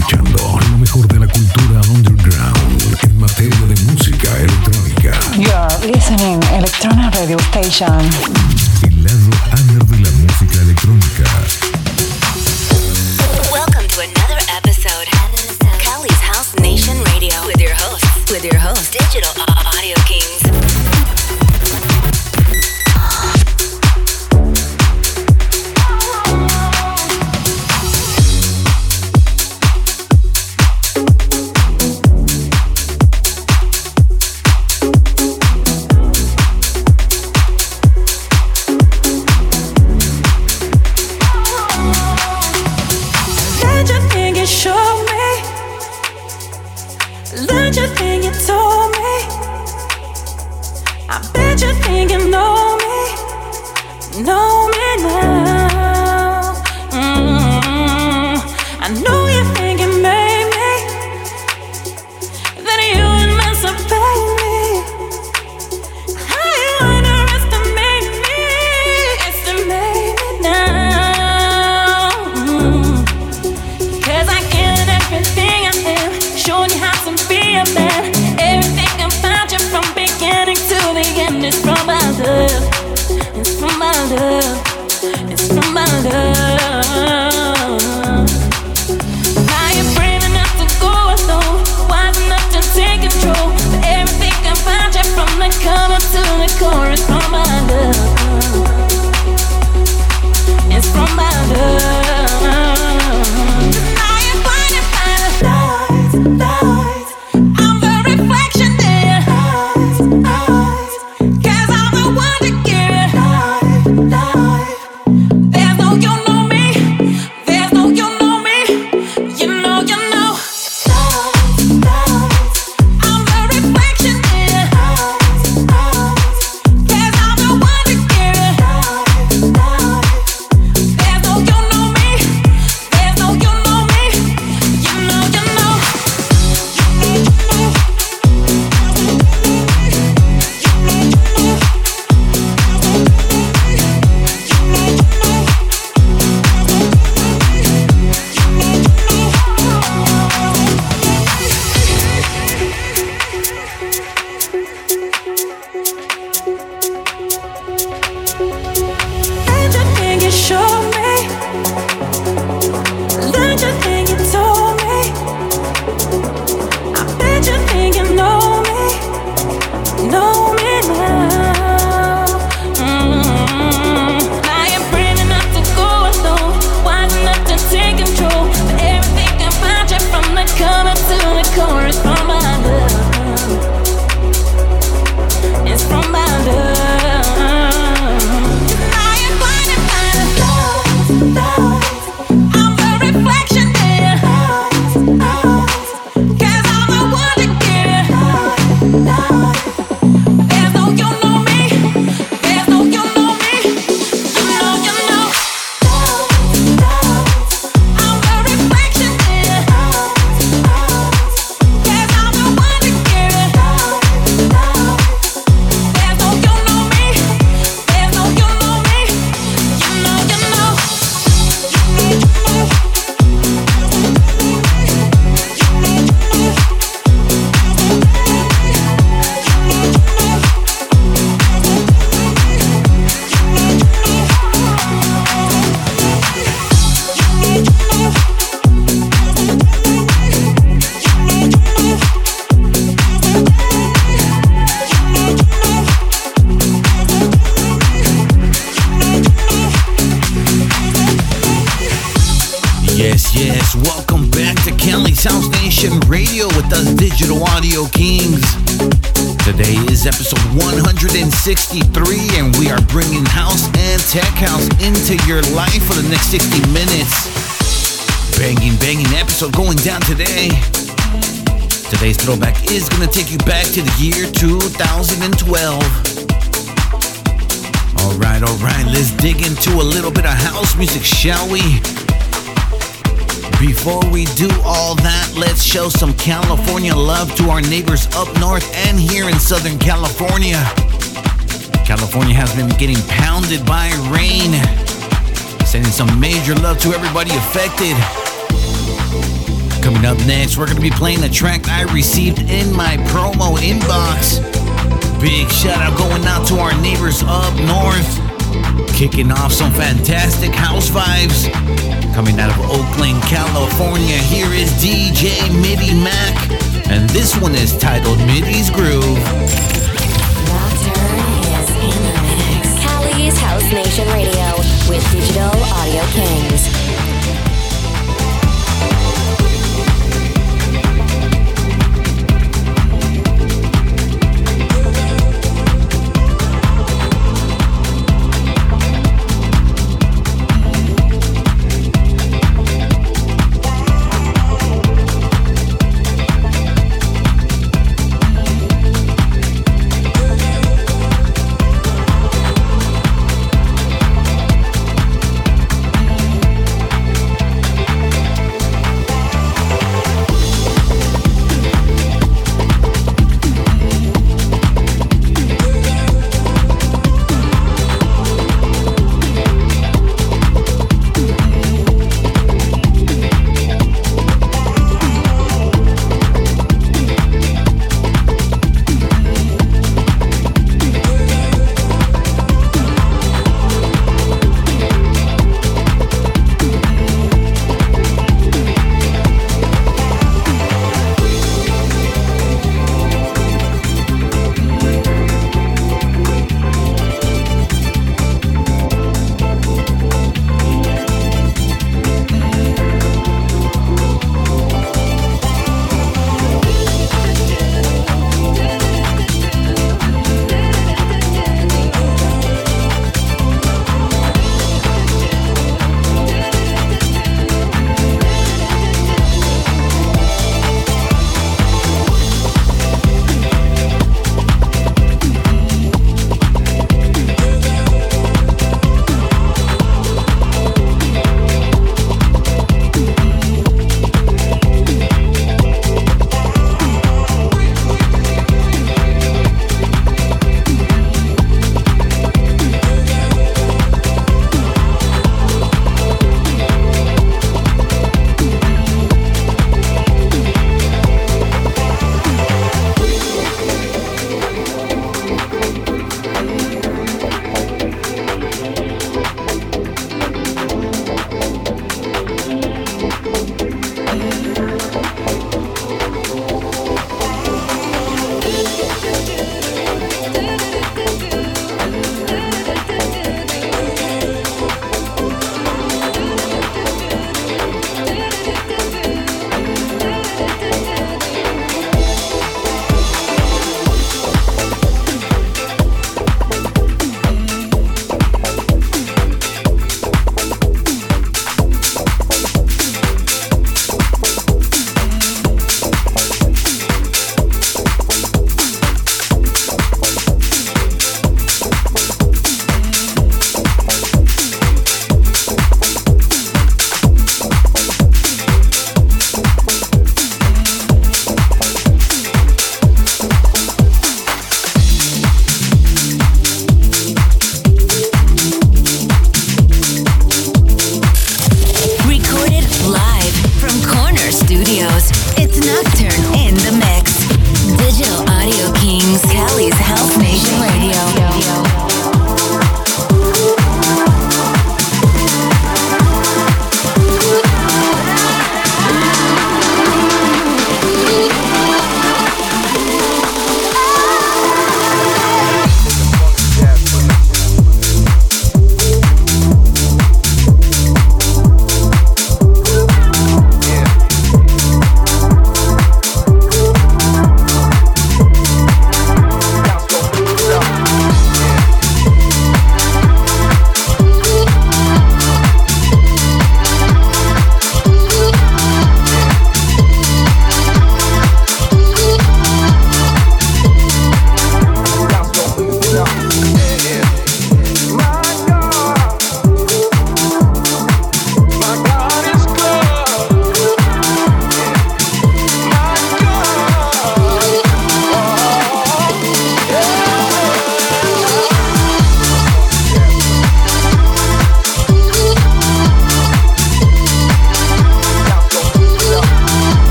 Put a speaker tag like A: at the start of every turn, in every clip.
A: escuchando lo mejor de la cultura underground en materia de música electrónica.
B: You're listening Electronic Radio Station.
A: Lado Under
C: Friendly Sounds Nation Radio with us digital audio kings. Today is episode 163, and we are bringing house and tech house into your life for the next 60 minutes. Banging, banging episode going down today. Today's throwback is going to take you back to the year 2012. All right, all right, let's dig into a little bit of house music, shall we? Before we do all that, let's show some California love to our neighbors up north and here in Southern California. California has been getting pounded by rain. Sending some major love to everybody affected. Coming up next, we're going to be playing the track I received in my promo inbox. Big shout out going out to our neighbors up north. Kicking off some fantastic house vibes. Coming out of Oakland, California, here is DJ MIDIMACK. And this one is titled Midi's Groove.
D: Cali's House Nation Radio with Digital Audio Kings.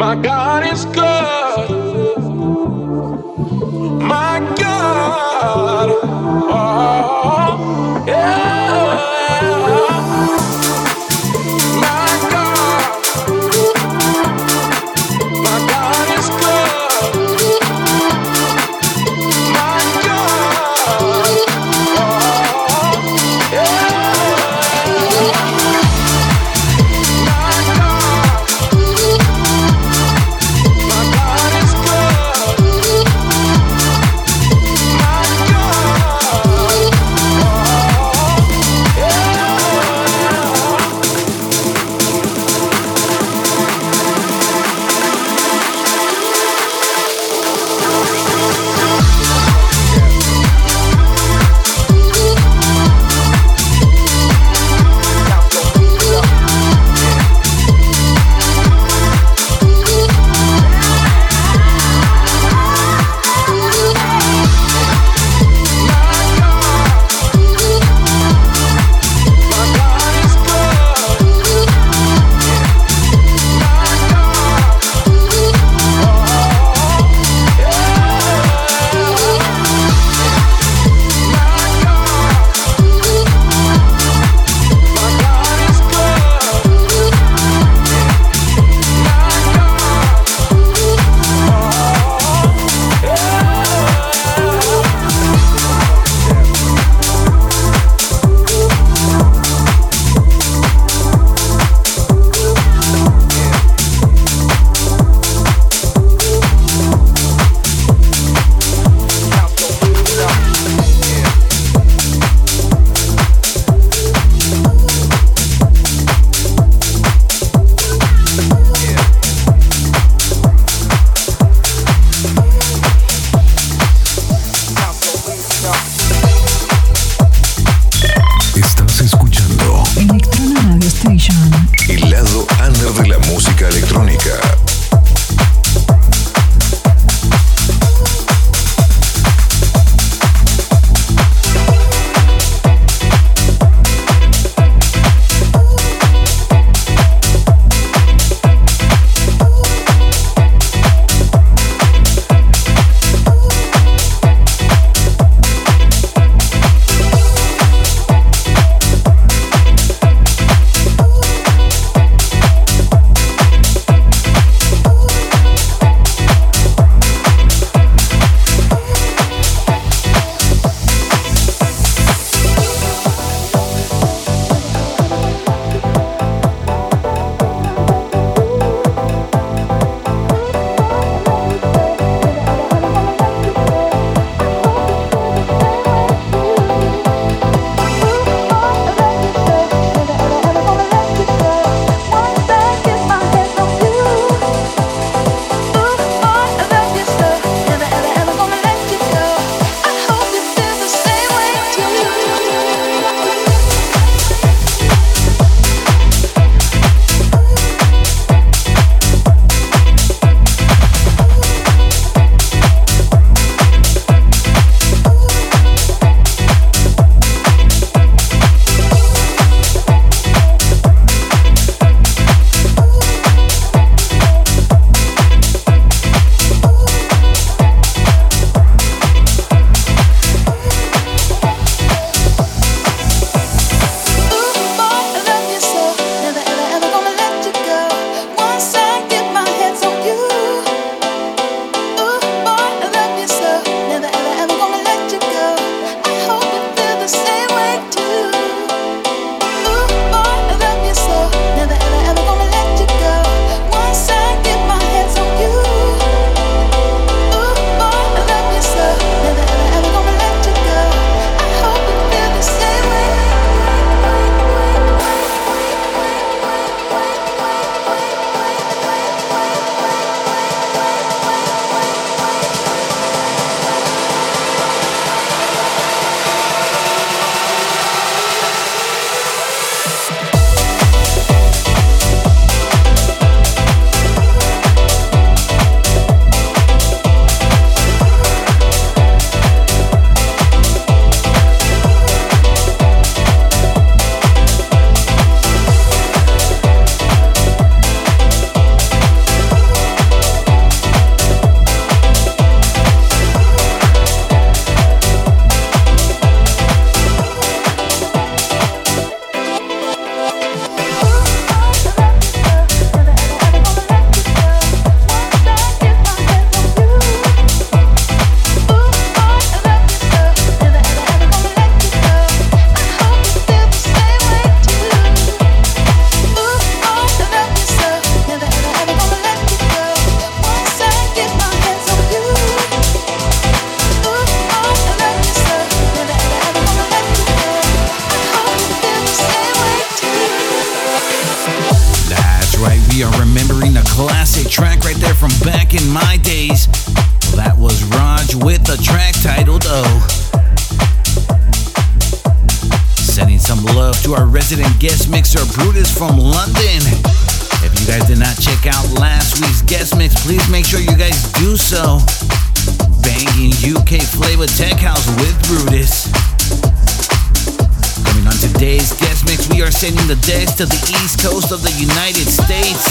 E: My God is good. My God.
C: To the east coast of the United States.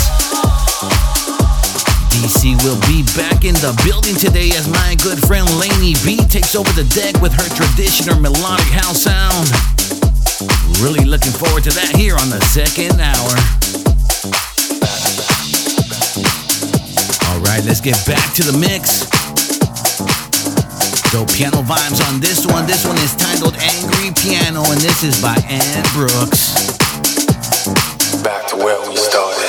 C: DC will be back in the building today as my good friend Lainey B takes over the deck with her traditional melodic house sound. Really looking forward to that here on the second hour. Alright, let's get back to the mix. Dope piano vibes on this one. This one is titled Angry Piano, and this is by Ant Brooks.
E: Back to where we started.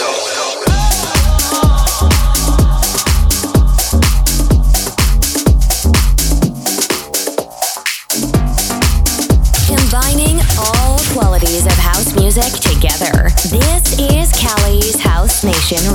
D: Combining all qualities of house music together. This is Cali's House Nation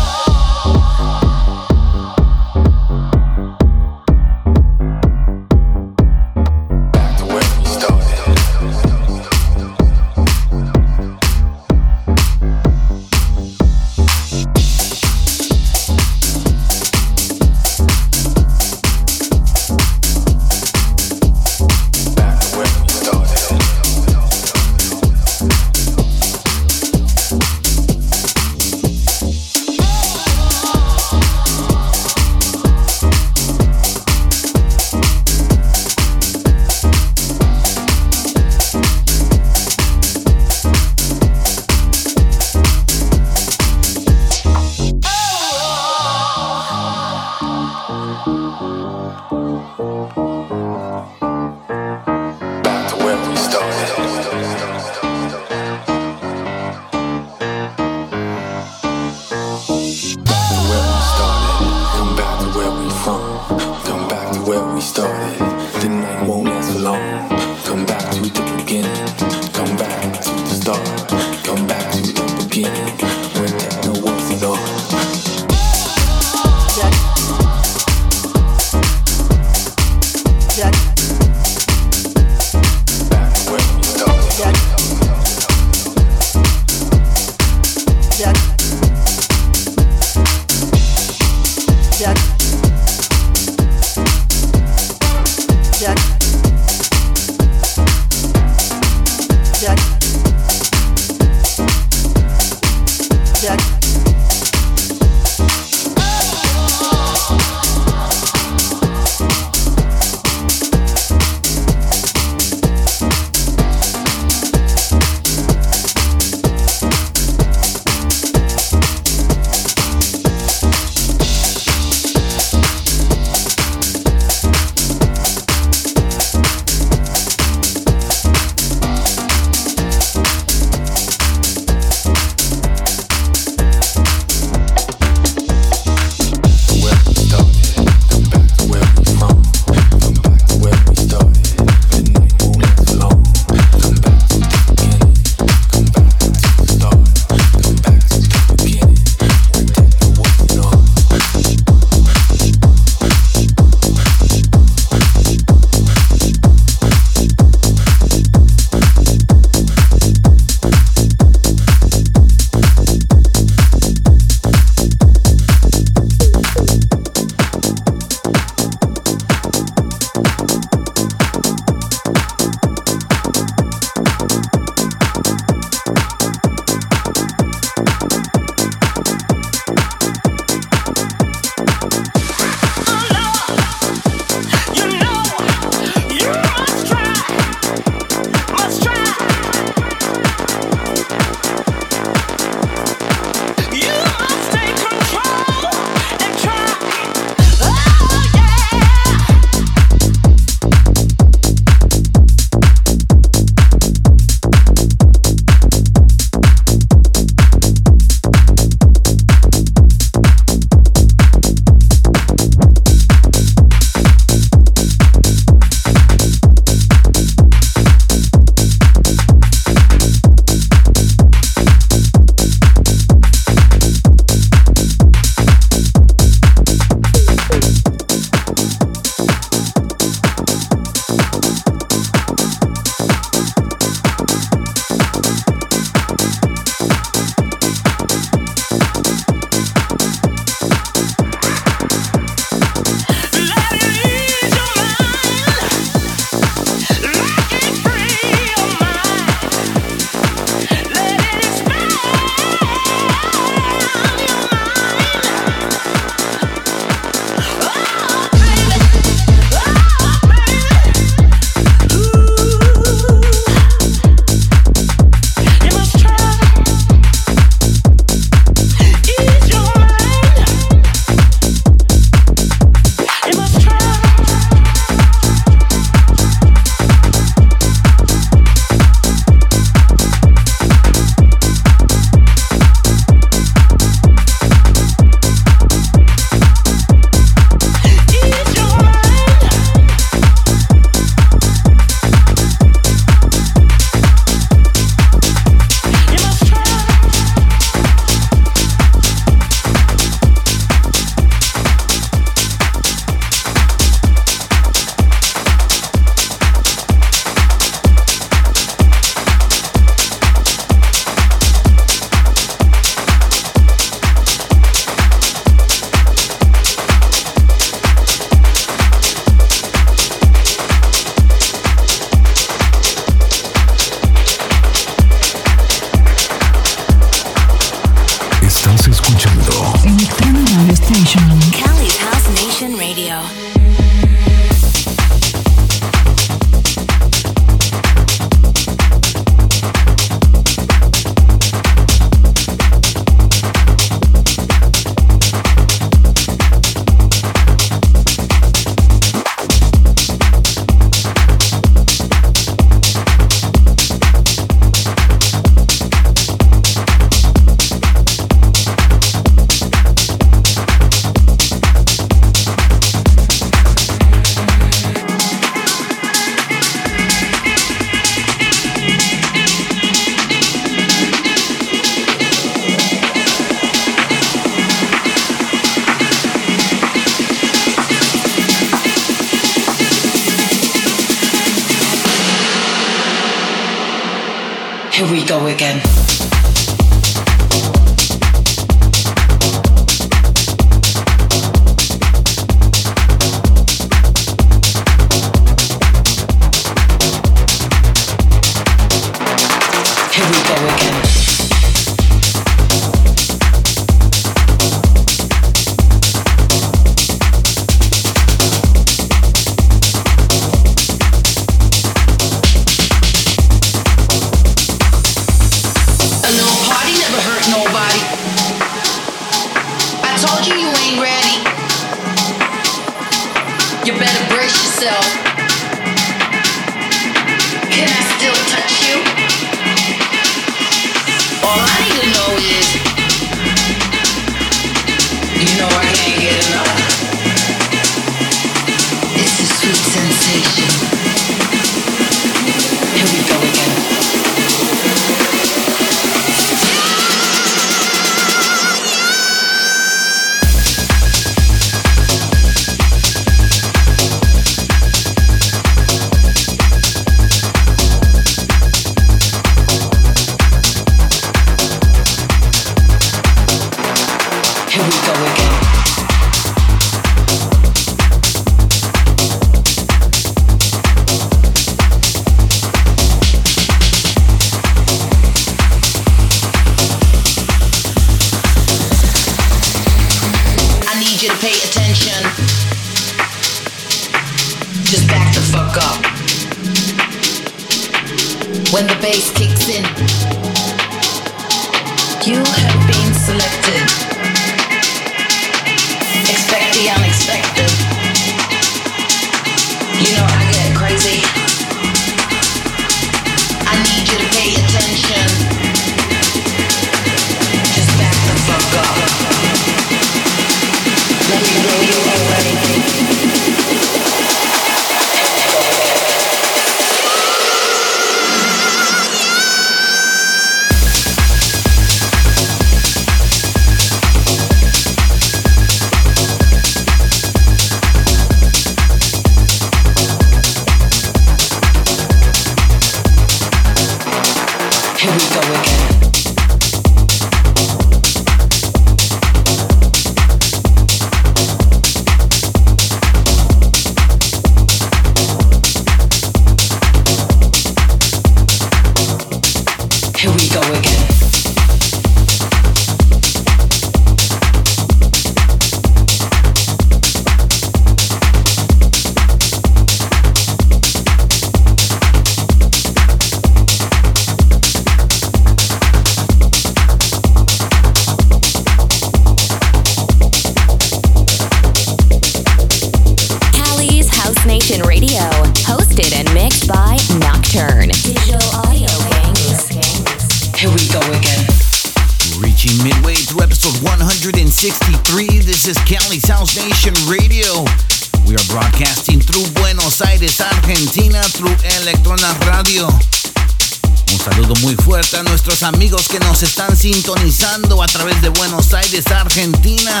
C: sintonizando a través de Buenos Aires, Argentina.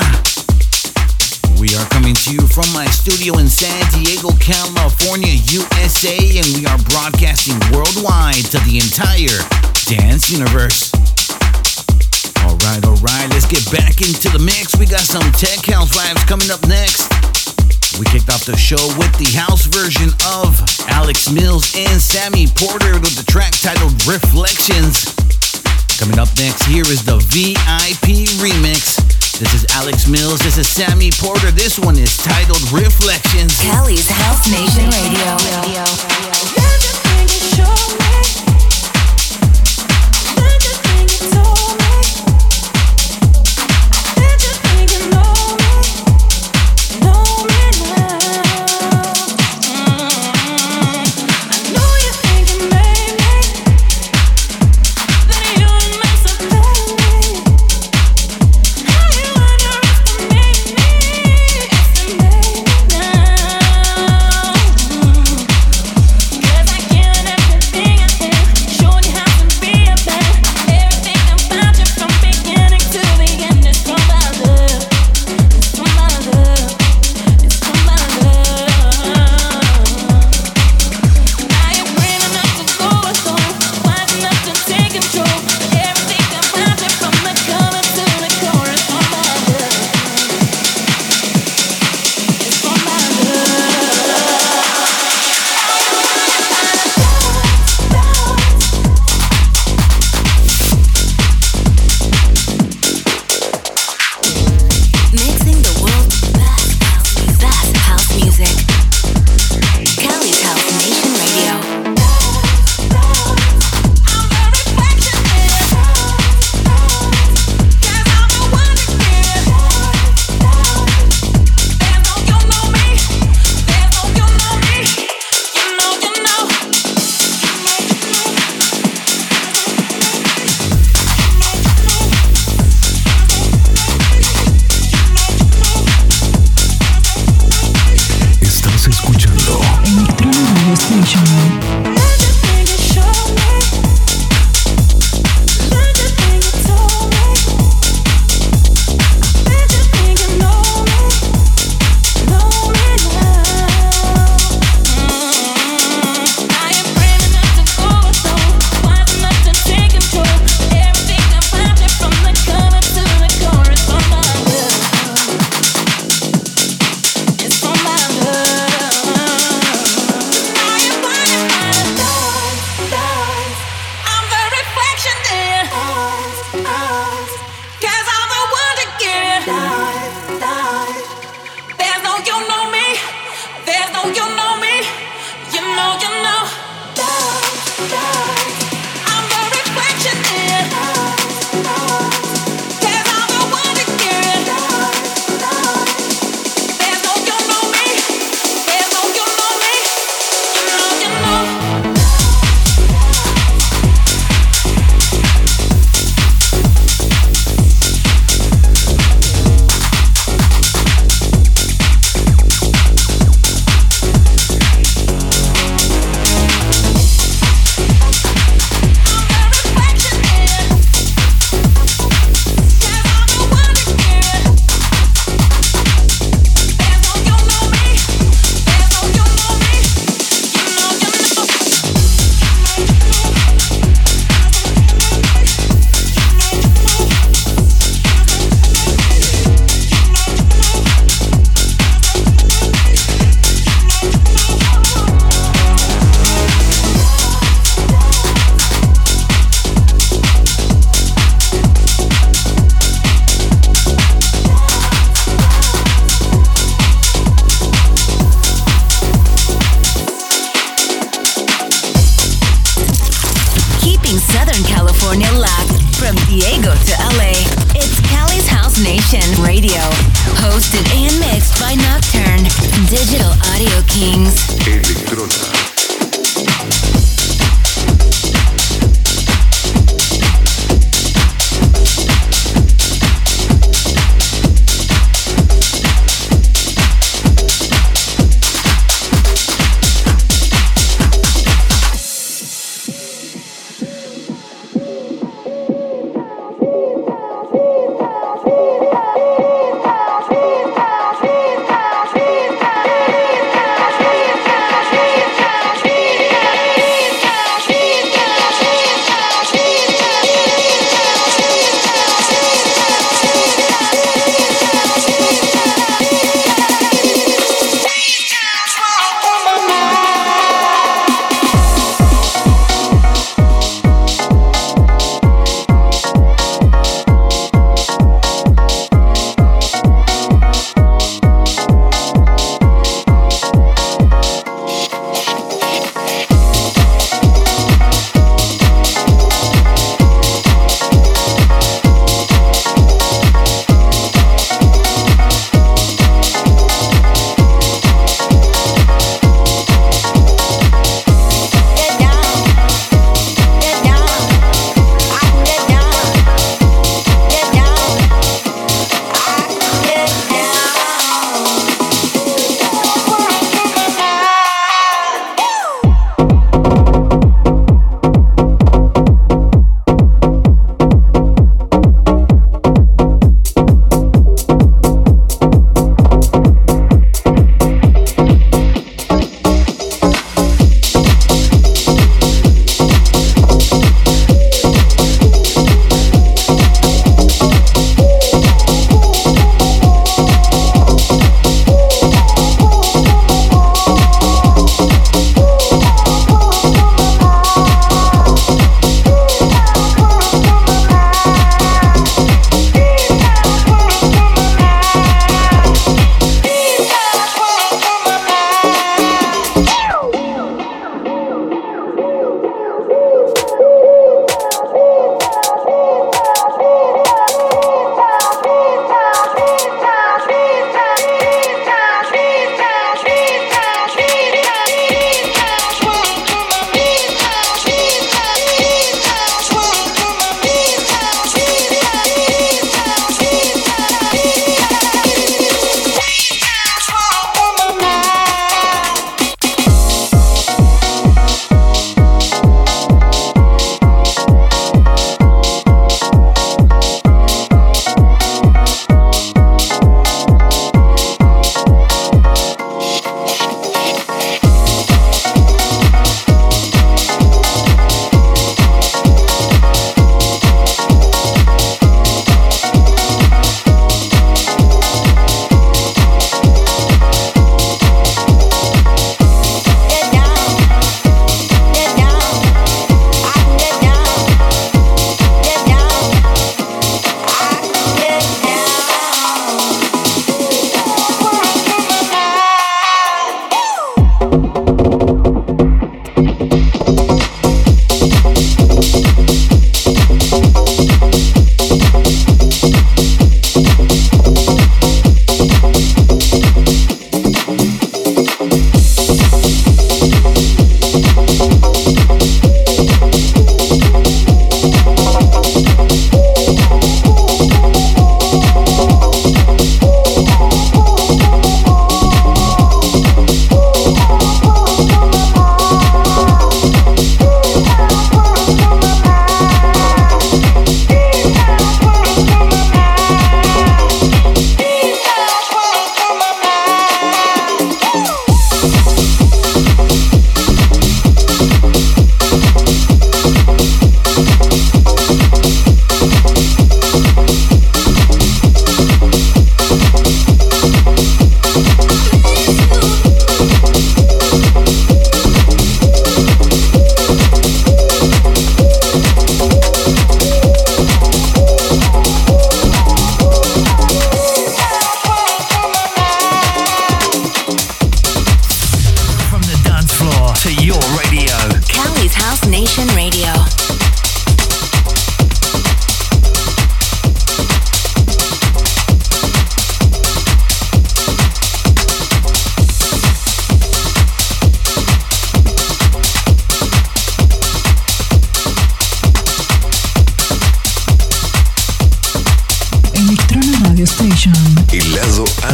C: We are coming to you from my studio in San Diego, California, USA, and we are broadcasting worldwide to the entire dance universe. Alright, alright, let's get back into the mix. We got some tech house vibes coming up next. We kicked off the show with the house version of Alex Mills and Sammy Porter with the track titled Reflections. Coming up next here is the VIP remix. This is Alex Mills, this is Sammy Porter. This one is titled Reflections.
F: Cali's House Nation Radio.
A: Cause I can't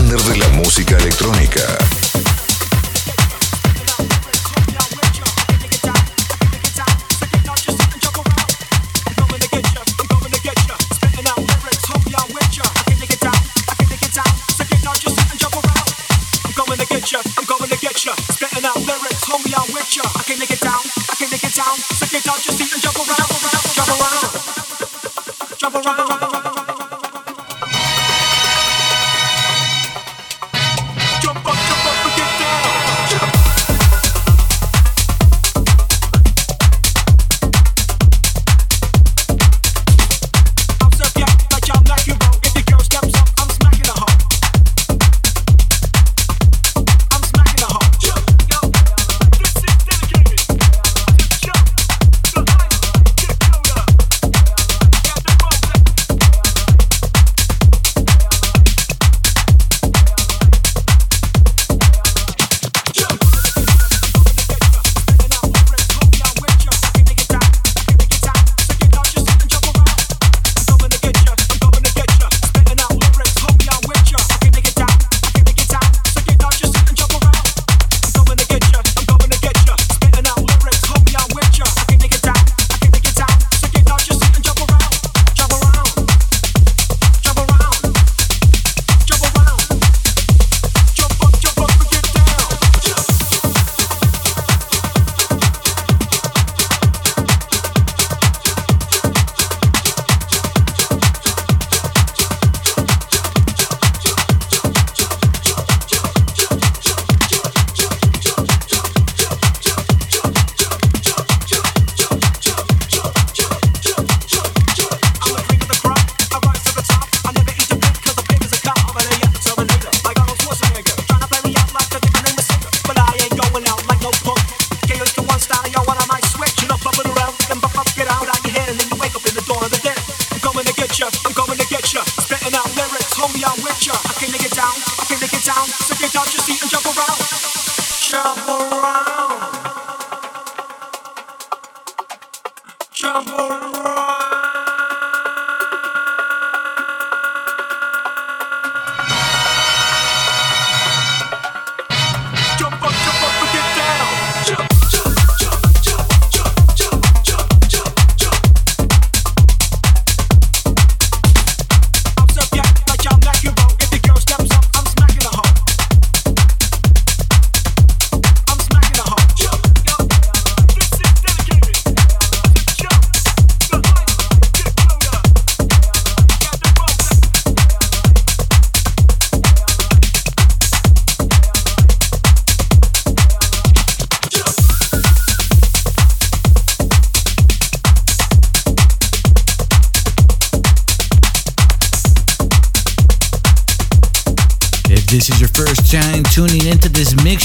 A: estándar
D: de la música electrónica. Spitting out lyrics, homie, I'm with ya. I can't make it
A: down,
G: I can't
H: make it down. Sick it down, just
C: tuning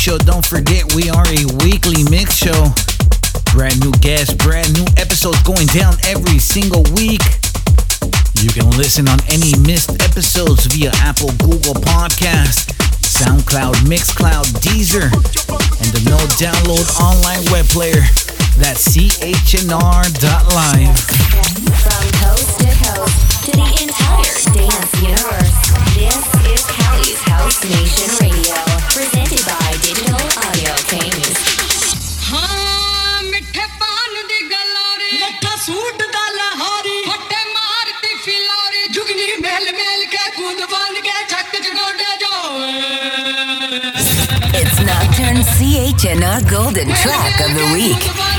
C: show, don't forget we are a weekly mix show. Brand new guests, brand new episodes going down every single week. You can listen on any missed episodes via Apple, Google Podcast, SoundCloud, Mixcloud, Deezer, and the no download online web player. That's chnr.live.
I: Golden Track of the Week.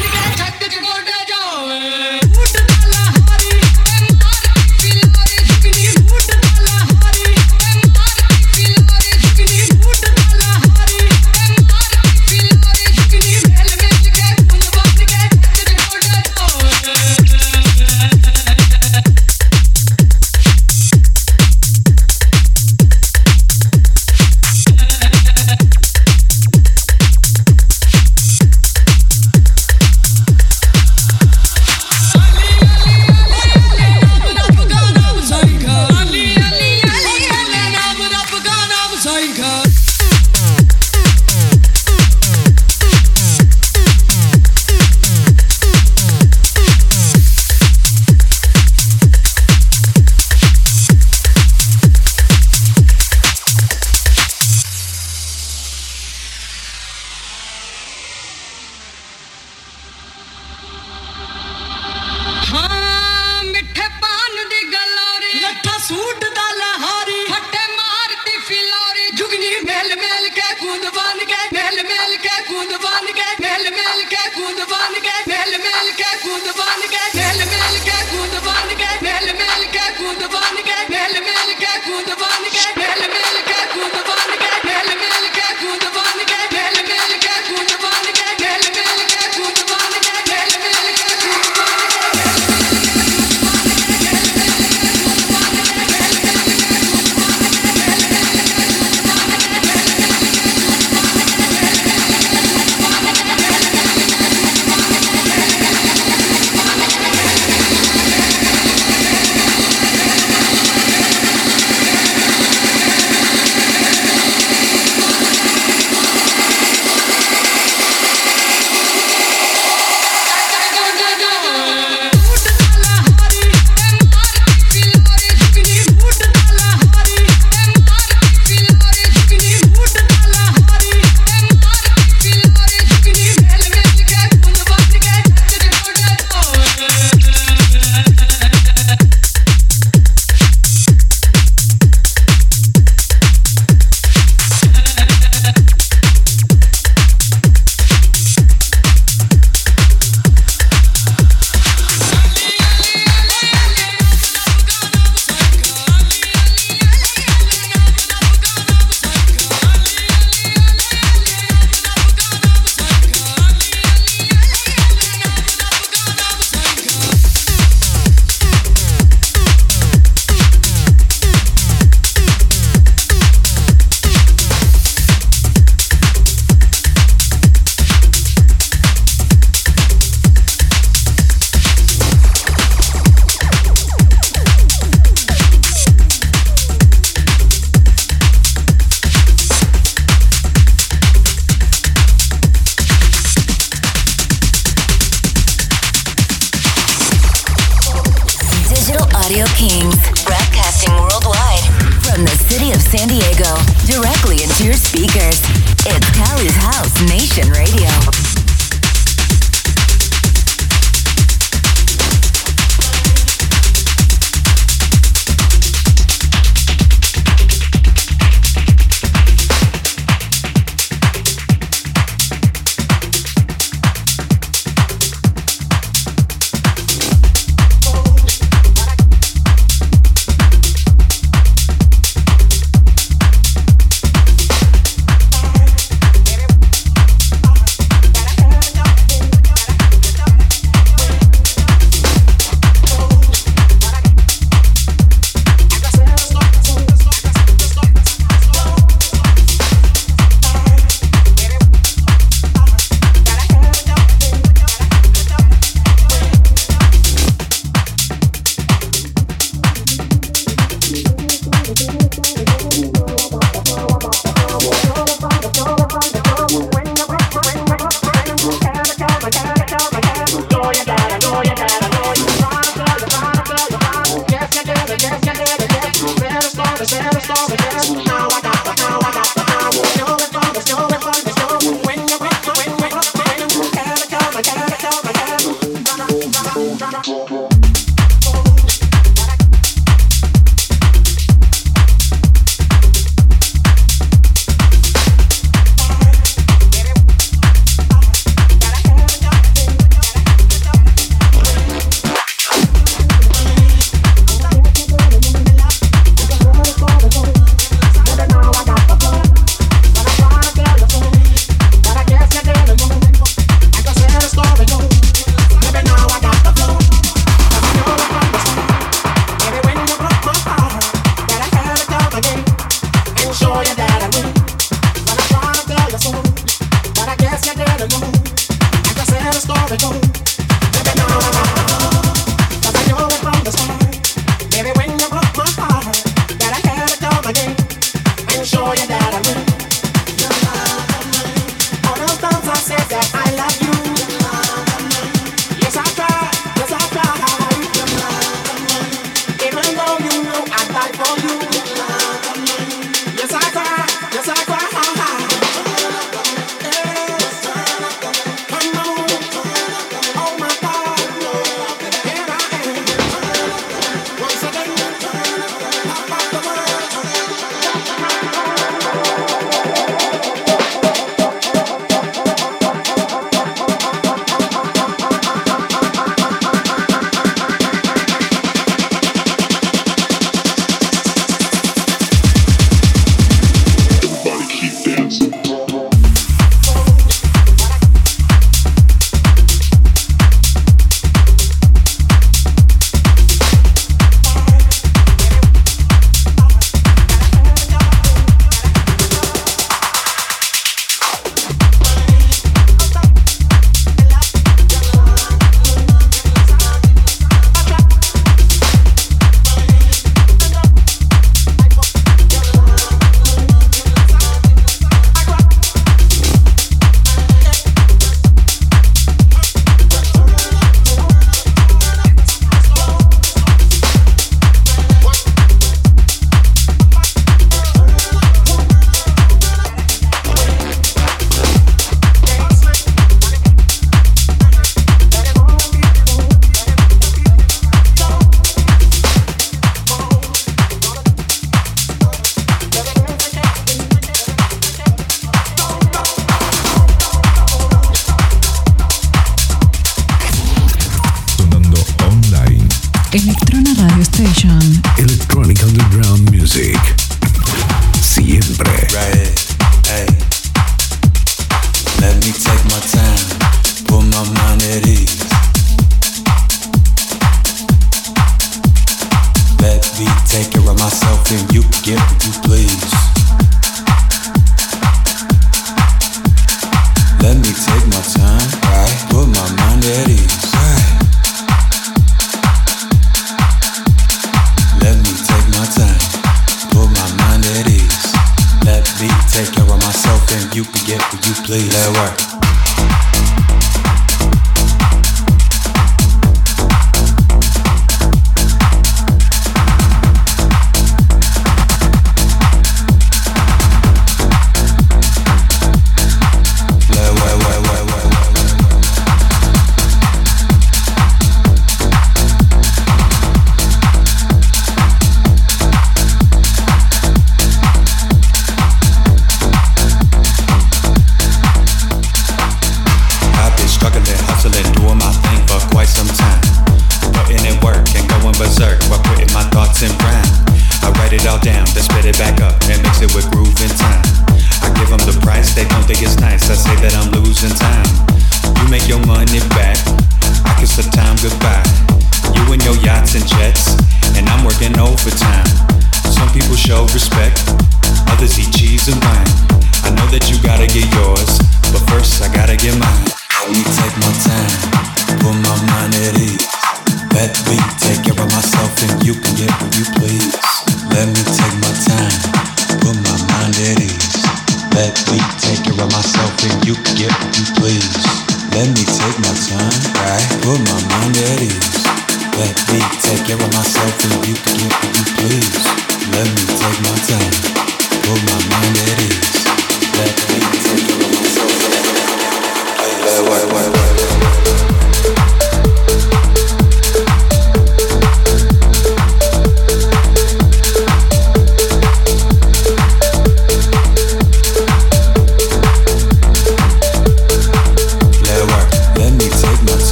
D: it all down,
J: then spit it back up and mix it with groove.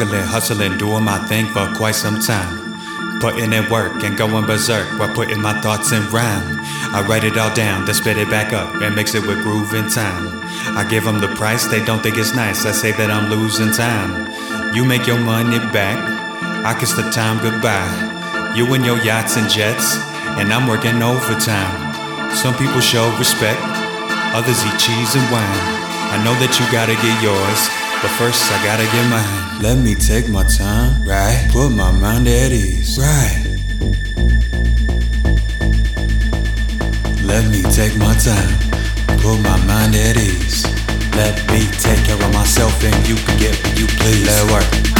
J: Struggling, hustling, doing my thing for quite some time. Putting in work and going berserk while putting my thoughts in rhyme. I write it all down, then spit it back up and mix it with groove and time. I give them the price, they don't think it's nice. I say that I'm losing time. You make your money back, I kiss the time goodbye. You and your yachts and jets, and I'm working overtime. Some people show respect, others eat cheese and wine. I know that you gotta get yours, but first I gotta get mine. Let me take my time, right? Put my mind at ease, right? Let me take my time, put my mind at ease. Let me take care of myself and you can get what you please. Let work.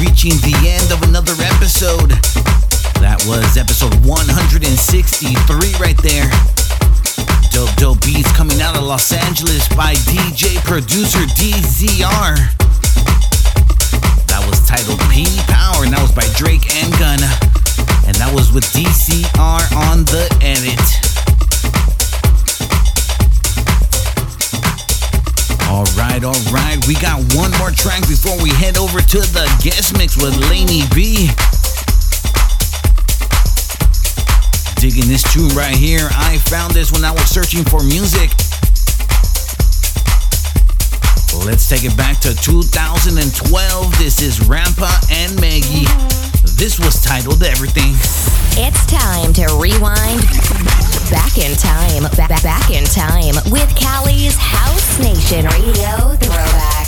C: Reaching the end of another episode. That was episode 163 right there. Dope Dope Beats coming out of Los Angeles by DJ producer DZR. That was titled P Power, and that was by Drake and Gunna. And that was with DZR on the edit. All right, all right. We got one more track before we head over to the guest mix with Laney B. Digging this tune right here. I found this when I was searching for music. Let's take it back to 2012. This is Rampa and Meggy. This was titled Everything.
D: It's time to rewind back in time, back, back, in time with Callie's House Nation Radio Throwback.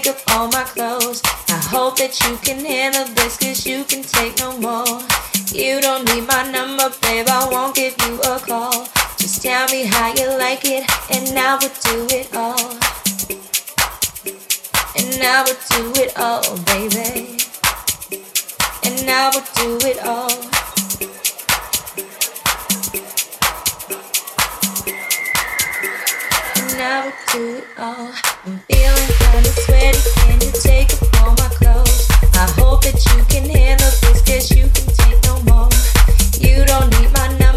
G: Take up all my clothes? I hope that you can handle this, cause you can take no more. You don't need my number, babe, I won't give you a call. Just tell me how you like it, and I will do it all. And I will do it all, baby. And I will do it all. And I will do it all. I'm feeling kinda sweaty. Can you take off all my clothes? I hope that you can handle this, cause you can take no more. You don't need my number,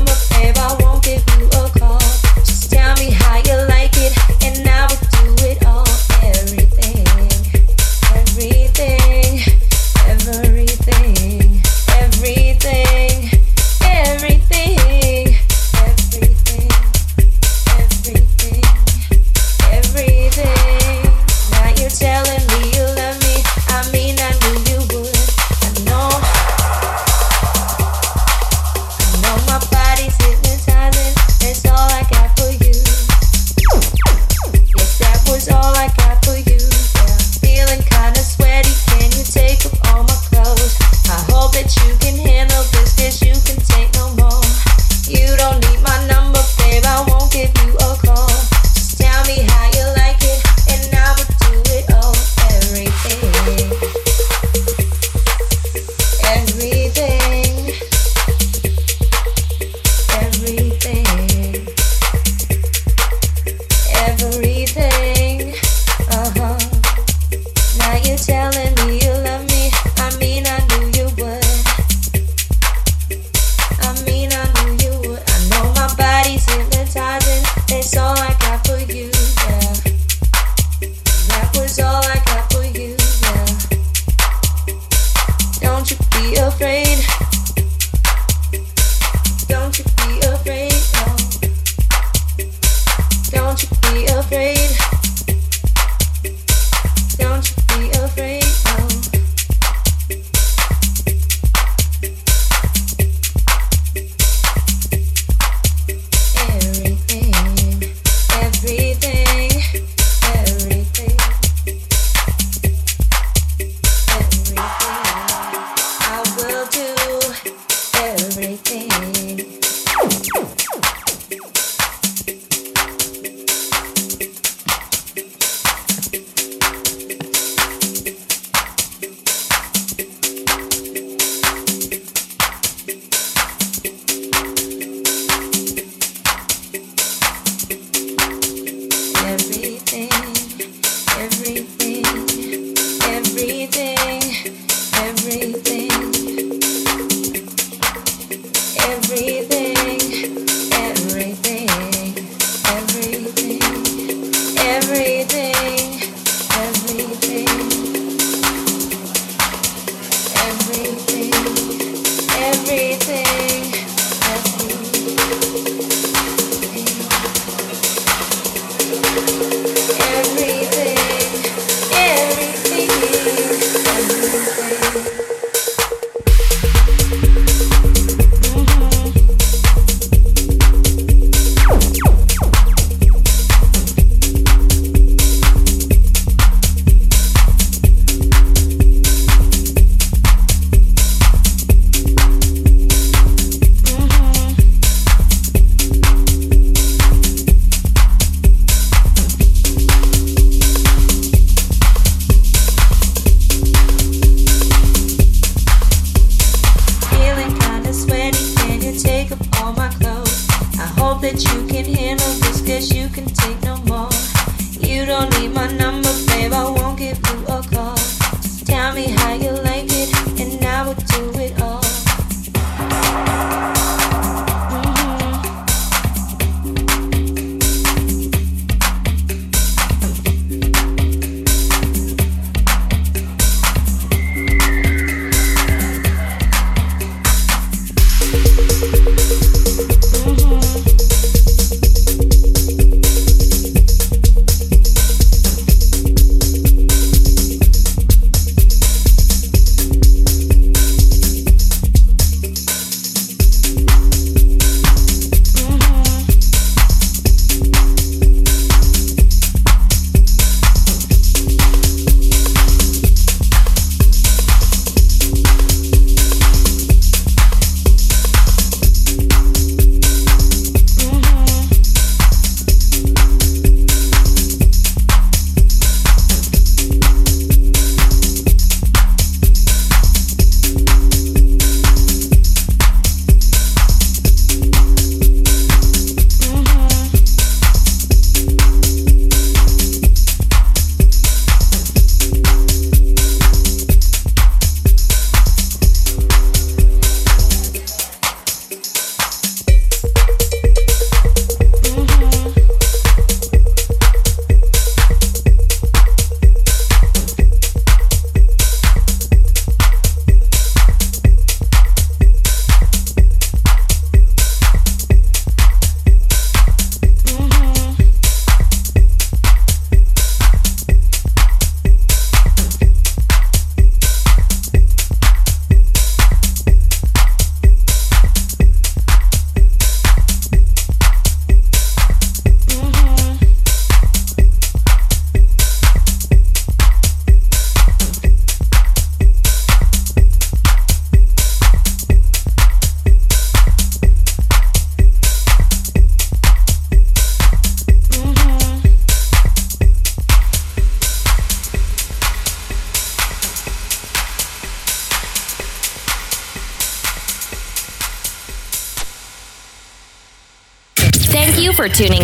D: for tuning